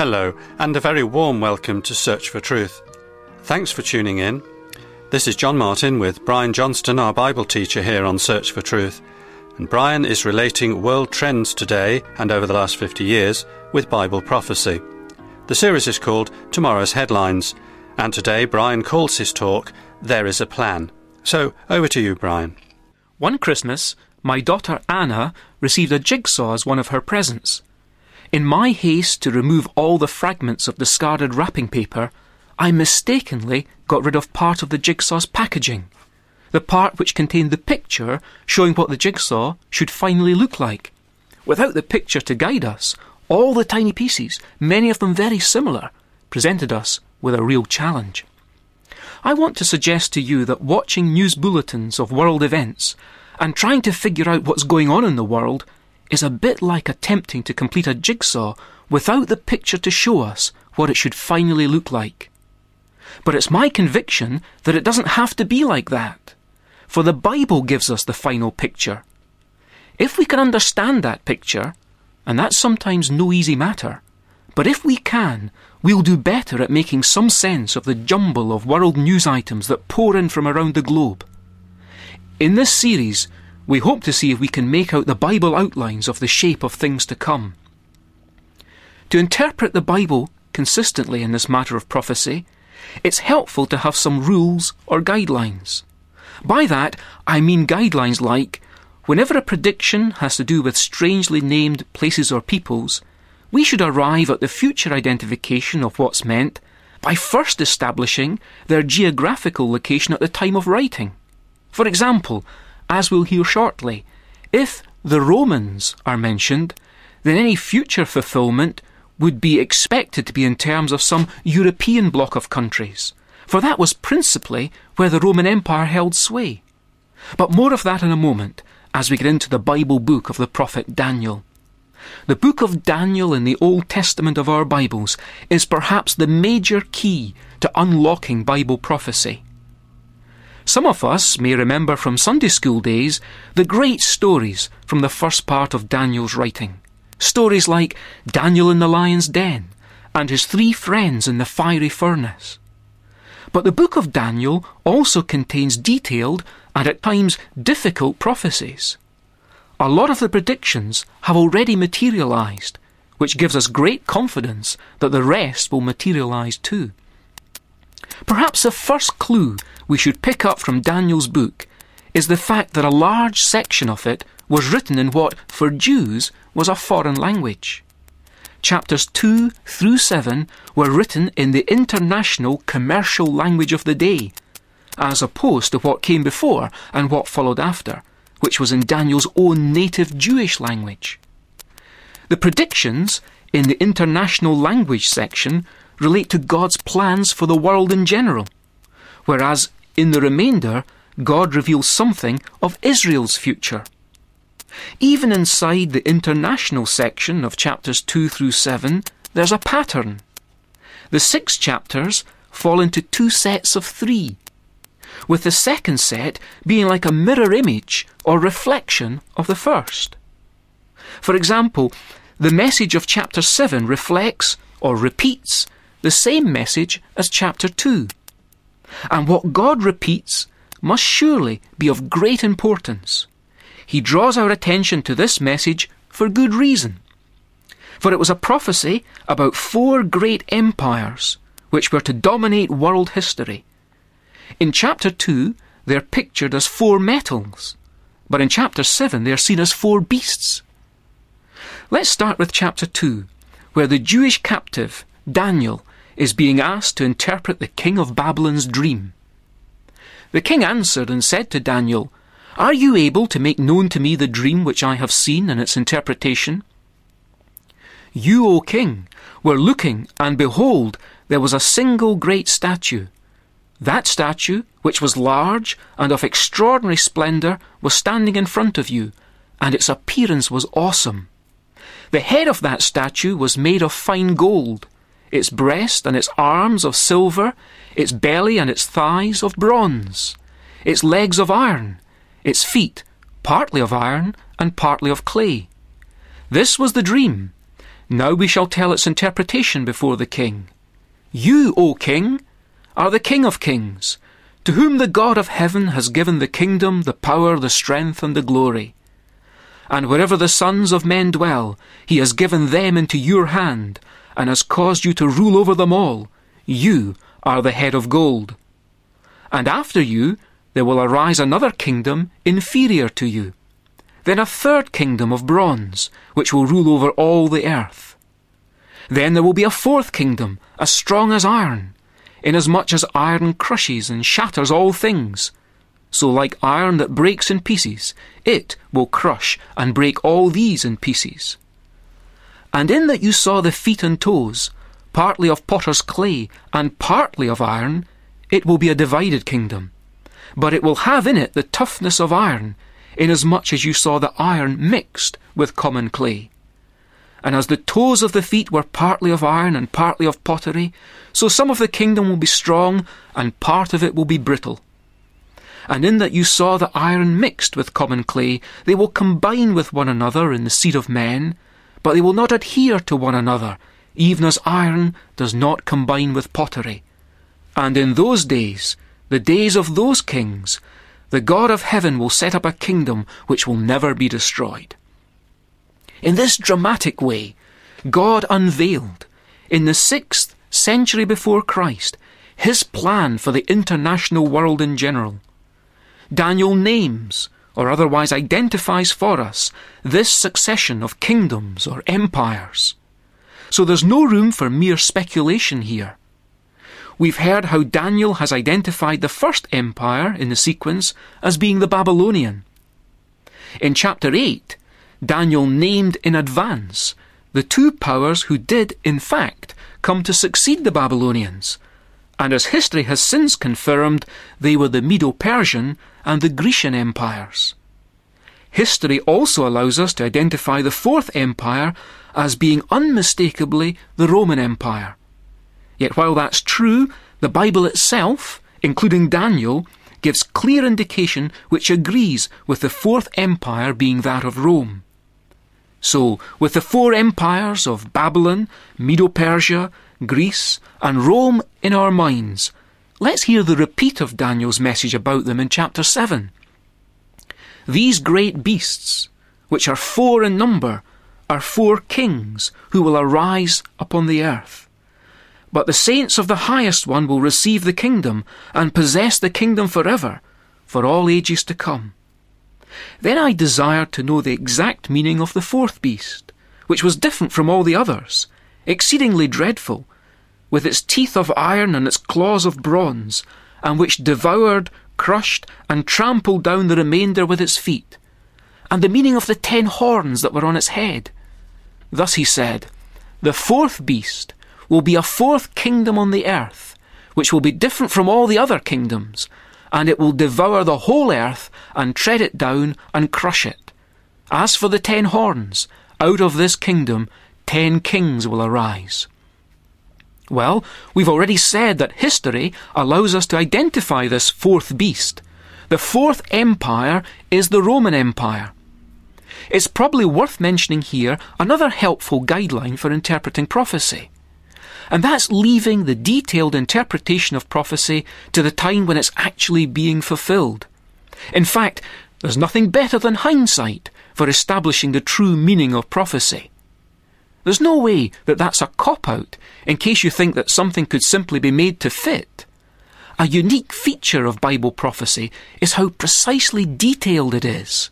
Hello, and a very warm welcome to Search for Truth. Thanks for tuning in. This is John Martin with Brian Johnston, our Bible teacher here on Search for Truth. And Brian is relating world trends today and over the last 50 years with Bible prophecy. The series is called Tomorrow's Headlines, and today Brian calls his talk There is a Plan. So, over to you, Brian. One Christmas, my daughter Anna received a jigsaw as one of her presents. In my haste to remove all the fragments of discarded wrapping paper, I mistakenly got rid of part of the jigsaw's packaging, the part which contained the picture showing what the jigsaw should finally look like. Without the picture to guide us, all the tiny pieces, many of them very similar, presented us with a real challenge. I want to suggest to you that watching news bulletins of world events and trying to figure out what's going on in the world is a bit like attempting to complete a jigsaw without the picture to show us what it should finally look like. But it's my conviction that it doesn't have to be like that, for the Bible gives us the final picture. If we can understand that picture, and that's sometimes no easy matter, but if we can, we'll do better at making some sense of the jumble of world news items that pour in from around the globe. In this series, we hope to see if we can make out the Bible outlines of the shape of things to come. To interpret the Bible consistently in this matter of prophecy, it's helpful to have some rules or guidelines. By that, I mean guidelines like whenever a prediction has to do with strangely named places or peoples, we should arrive at the future identification of what's meant by first establishing their geographical location at the time of writing. For example, as we'll hear shortly, if the Romans are mentioned, then any future fulfillment would be expected to be in terms of some European bloc of countries, for that was principally where the Roman Empire held sway. But more of that in a moment, as we get into the Bible book of the prophet Daniel. The book of Daniel in the Old Testament of our Bibles is perhaps the major key to unlocking Bible prophecy. Some of us may remember from Sunday school days the great stories from the first part of Daniel's writing. Stories like Daniel in the lion's den and his three friends in the fiery furnace. But the book of Daniel also contains detailed and at times difficult prophecies. A lot of the predictions have already materialized, which gives us great confidence that the rest will materialize too. Perhaps the first clue we should pick up from Daniel's book is the fact that a large section of it was written in what, for Jews, was a foreign language. Chapters 2 through 7 were written in the international commercial language of the day, as opposed to what came before and what followed after, which was in Daniel's own native Jewish language. The predictions in the international language section relate to God's plans for the world in general, whereas in the remainder, God reveals something of Israel's future. Even inside the international section of chapters 2 through 7, there's a pattern. The six chapters fall into two sets of three, with the second set being like a mirror image or reflection of the first. For example, the message of chapter 7 reflects or repeats the same message as chapter 2. And what God repeats must surely be of great importance. He draws our attention to this message for good reason. For it was a prophecy about four great empires which were to dominate world history. In chapter 2, they're pictured as four metals, but in chapter 7, they're seen as four beasts. Let's start with chapter 2, where the Jewish captive, Daniel, is being asked to interpret the king of Babylon's dream. The king answered and said to Daniel, Are you able to make known to me the dream which I have seen and its interpretation? You, O king, were looking, and behold, there was a single great statue. That statue, which was large and of extraordinary splendour, was standing in front of you, and its appearance was awesome. The head of that statue was made of fine gold, its breast and its arms of silver, its belly and its thighs of bronze, its legs of iron, its feet partly of iron and partly of clay. This was the dream. Now we shall tell its interpretation before the king. You, O king, are the king of kings, to whom the God of heaven has given the kingdom, the power, the strength, and the glory. And wherever the sons of men dwell, he has given them into your hand, and has caused you to rule over them all. You are the head of gold. And after you there will arise another kingdom inferior to you. Then a third kingdom of bronze, which will rule over all the earth. Then there will be a fourth kingdom, as strong as iron, inasmuch as iron crushes and shatters all things. So, like iron that breaks in pieces, it will crush and break all these in pieces. And in that you saw the feet and toes, partly of potter's clay and partly of iron, it will be a divided kingdom. But it will have in it the toughness of iron, inasmuch as you saw the iron mixed with common clay. And as the toes of the feet were partly of iron and partly of pottery, so some of the kingdom will be strong, and part of it will be brittle. And in that you saw the iron mixed with common clay, they will combine with one another in the seed of men, but they will not adhere to one another, even as iron does not combine with pottery. And in those days, the days of those kings, the God of heaven will set up a kingdom which will never be destroyed. In this dramatic way, God unveiled, in the sixth century before Christ, his plan for the international world in general. Daniel names, or otherwise identifies for us, this succession of kingdoms or empires. So there's no room for mere speculation here. We've heard how Daniel has identified the first empire in the sequence as being the Babylonian. In chapter 8, Daniel named in advance the two powers who did, in fact, come to succeed the Babylonians. And as history has since confirmed, they were the Medo Persian and the Grecian empires. History also allows us to identify the fourth empire as being unmistakably the Roman Empire. Yet while that's true, the Bible itself, including Daniel, gives clear indication which agrees with the fourth empire being that of Rome. So, with the four empires of Babylon, Medo Persia, Greece, and Rome in our minds, let's hear the repeat of Daniel's message about them in chapter 7. These great beasts, which are four in number, are four kings who will arise upon the earth. But the saints of the highest one will receive the kingdom and possess the kingdom forever, for all ages to come. Then I desired to know the exact meaning of the fourth beast, which was different from all the others, exceedingly dreadful, with its teeth of iron and its claws of bronze, and which devoured, crushed, and trampled down the remainder with its feet, and the meaning of the ten horns that were on its head. Thus he said, The fourth beast will be a fourth kingdom on the earth, which will be different from all the other kingdoms, and it will devour the whole earth and tread it down and crush it. As for the ten horns, out of this kingdom ten kings will arise. Well, we've already said that history allows us to identify this fourth beast. The fourth empire is the Roman Empire. It's probably worth mentioning here another helpful guideline for interpreting prophecy and that's leaving the detailed interpretation of prophecy to the time when it's actually being fulfilled. In fact, there's nothing better than hindsight for establishing the true meaning of prophecy. There's no way that that's a cop out in case you think that something could simply be made to fit. A unique feature of Bible prophecy is how precisely detailed it is.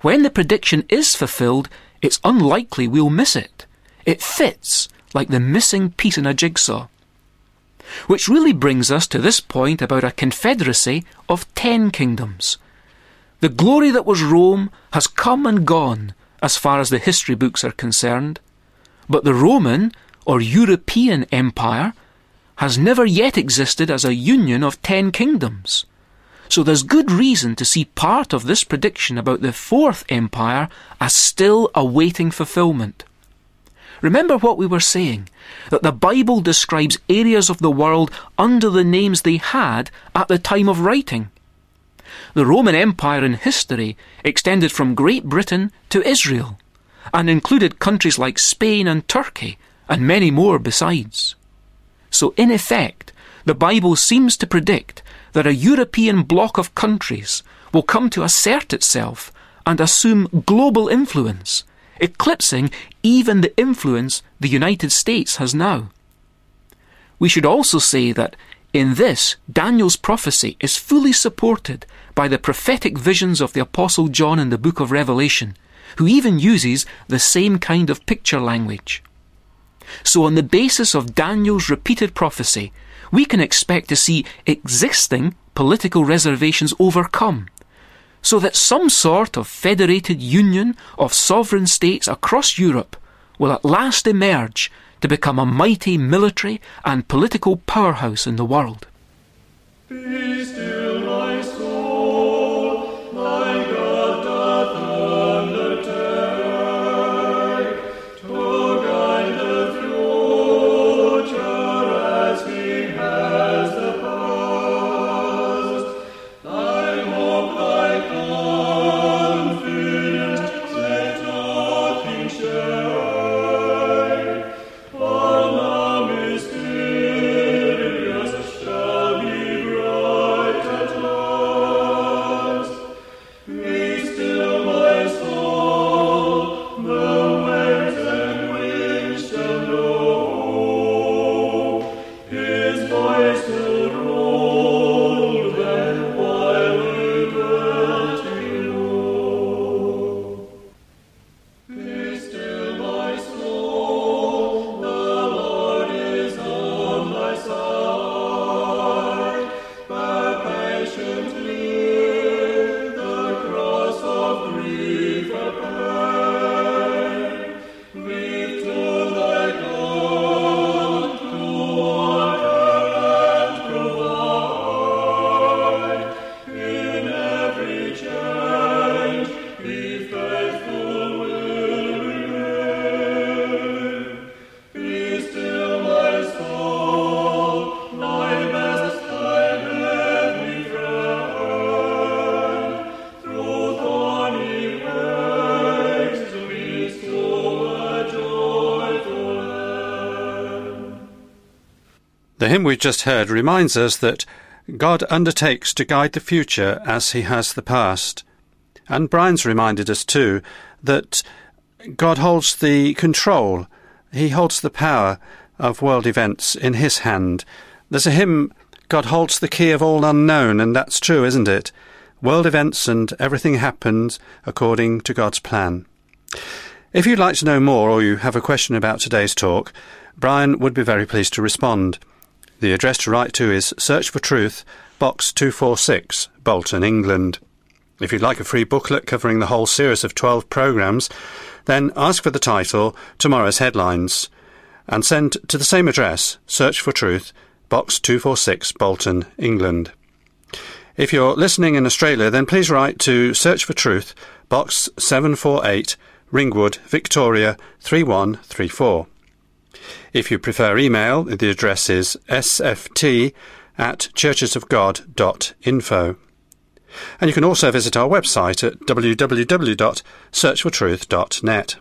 When the prediction is fulfilled, it's unlikely we'll miss it. It fits like the missing piece in a jigsaw. Which really brings us to this point about a confederacy of ten kingdoms. The glory that was Rome has come and gone as far as the history books are concerned, but the Roman or European Empire has never yet existed as a union of ten kingdoms. So there's good reason to see part of this prediction about the Fourth Empire as still awaiting fulfillment. Remember what we were saying that the Bible describes areas of the world under the names they had at the time of writing. The Roman Empire in history extended from Great Britain to Israel, and included countries like Spain and Turkey, and many more besides. So, in effect, the Bible seems to predict that a European bloc of countries will come to assert itself and assume global influence, eclipsing even the influence the United States has now. We should also say that in this, Daniel's prophecy is fully supported by the prophetic visions of the Apostle John in the book of Revelation, who even uses the same kind of picture language. So, on the basis of Daniel's repeated prophecy, we can expect to see existing political reservations overcome, so that some sort of federated union of sovereign states across Europe will at last emerge to become a mighty military and political powerhouse in the world. Hymn we just heard reminds us that God undertakes to guide the future as he has the past. And Brian's reminded us too that God holds the control, he holds the power of world events in his hand. There's a hymn, God holds the key of all unknown, and that's true, isn't it? World events and everything happens according to God's plan. If you'd like to know more or you have a question about today's talk, Brian would be very pleased to respond. The address to write to is Search for Truth, Box 246, Bolton, England. If you'd like a free booklet covering the whole series of 12 programmes, then ask for the title Tomorrow's Headlines and send to the same address, Search for Truth, Box 246, Bolton, England. If you're listening in Australia, then please write to Search for Truth, Box 748, Ringwood, Victoria 3134. If you prefer email, the address is sft at churchesofgod.info. And you can also visit our website at www.searchfortruth.net.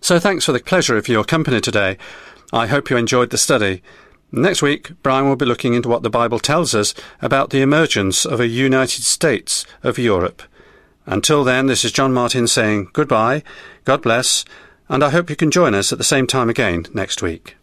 So thanks for the pleasure of your company today. I hope you enjoyed the study. Next week, Brian will be looking into what the Bible tells us about the emergence of a United States of Europe. Until then, this is John Martin saying goodbye, God bless, and I hope you can join us at the same time again next week.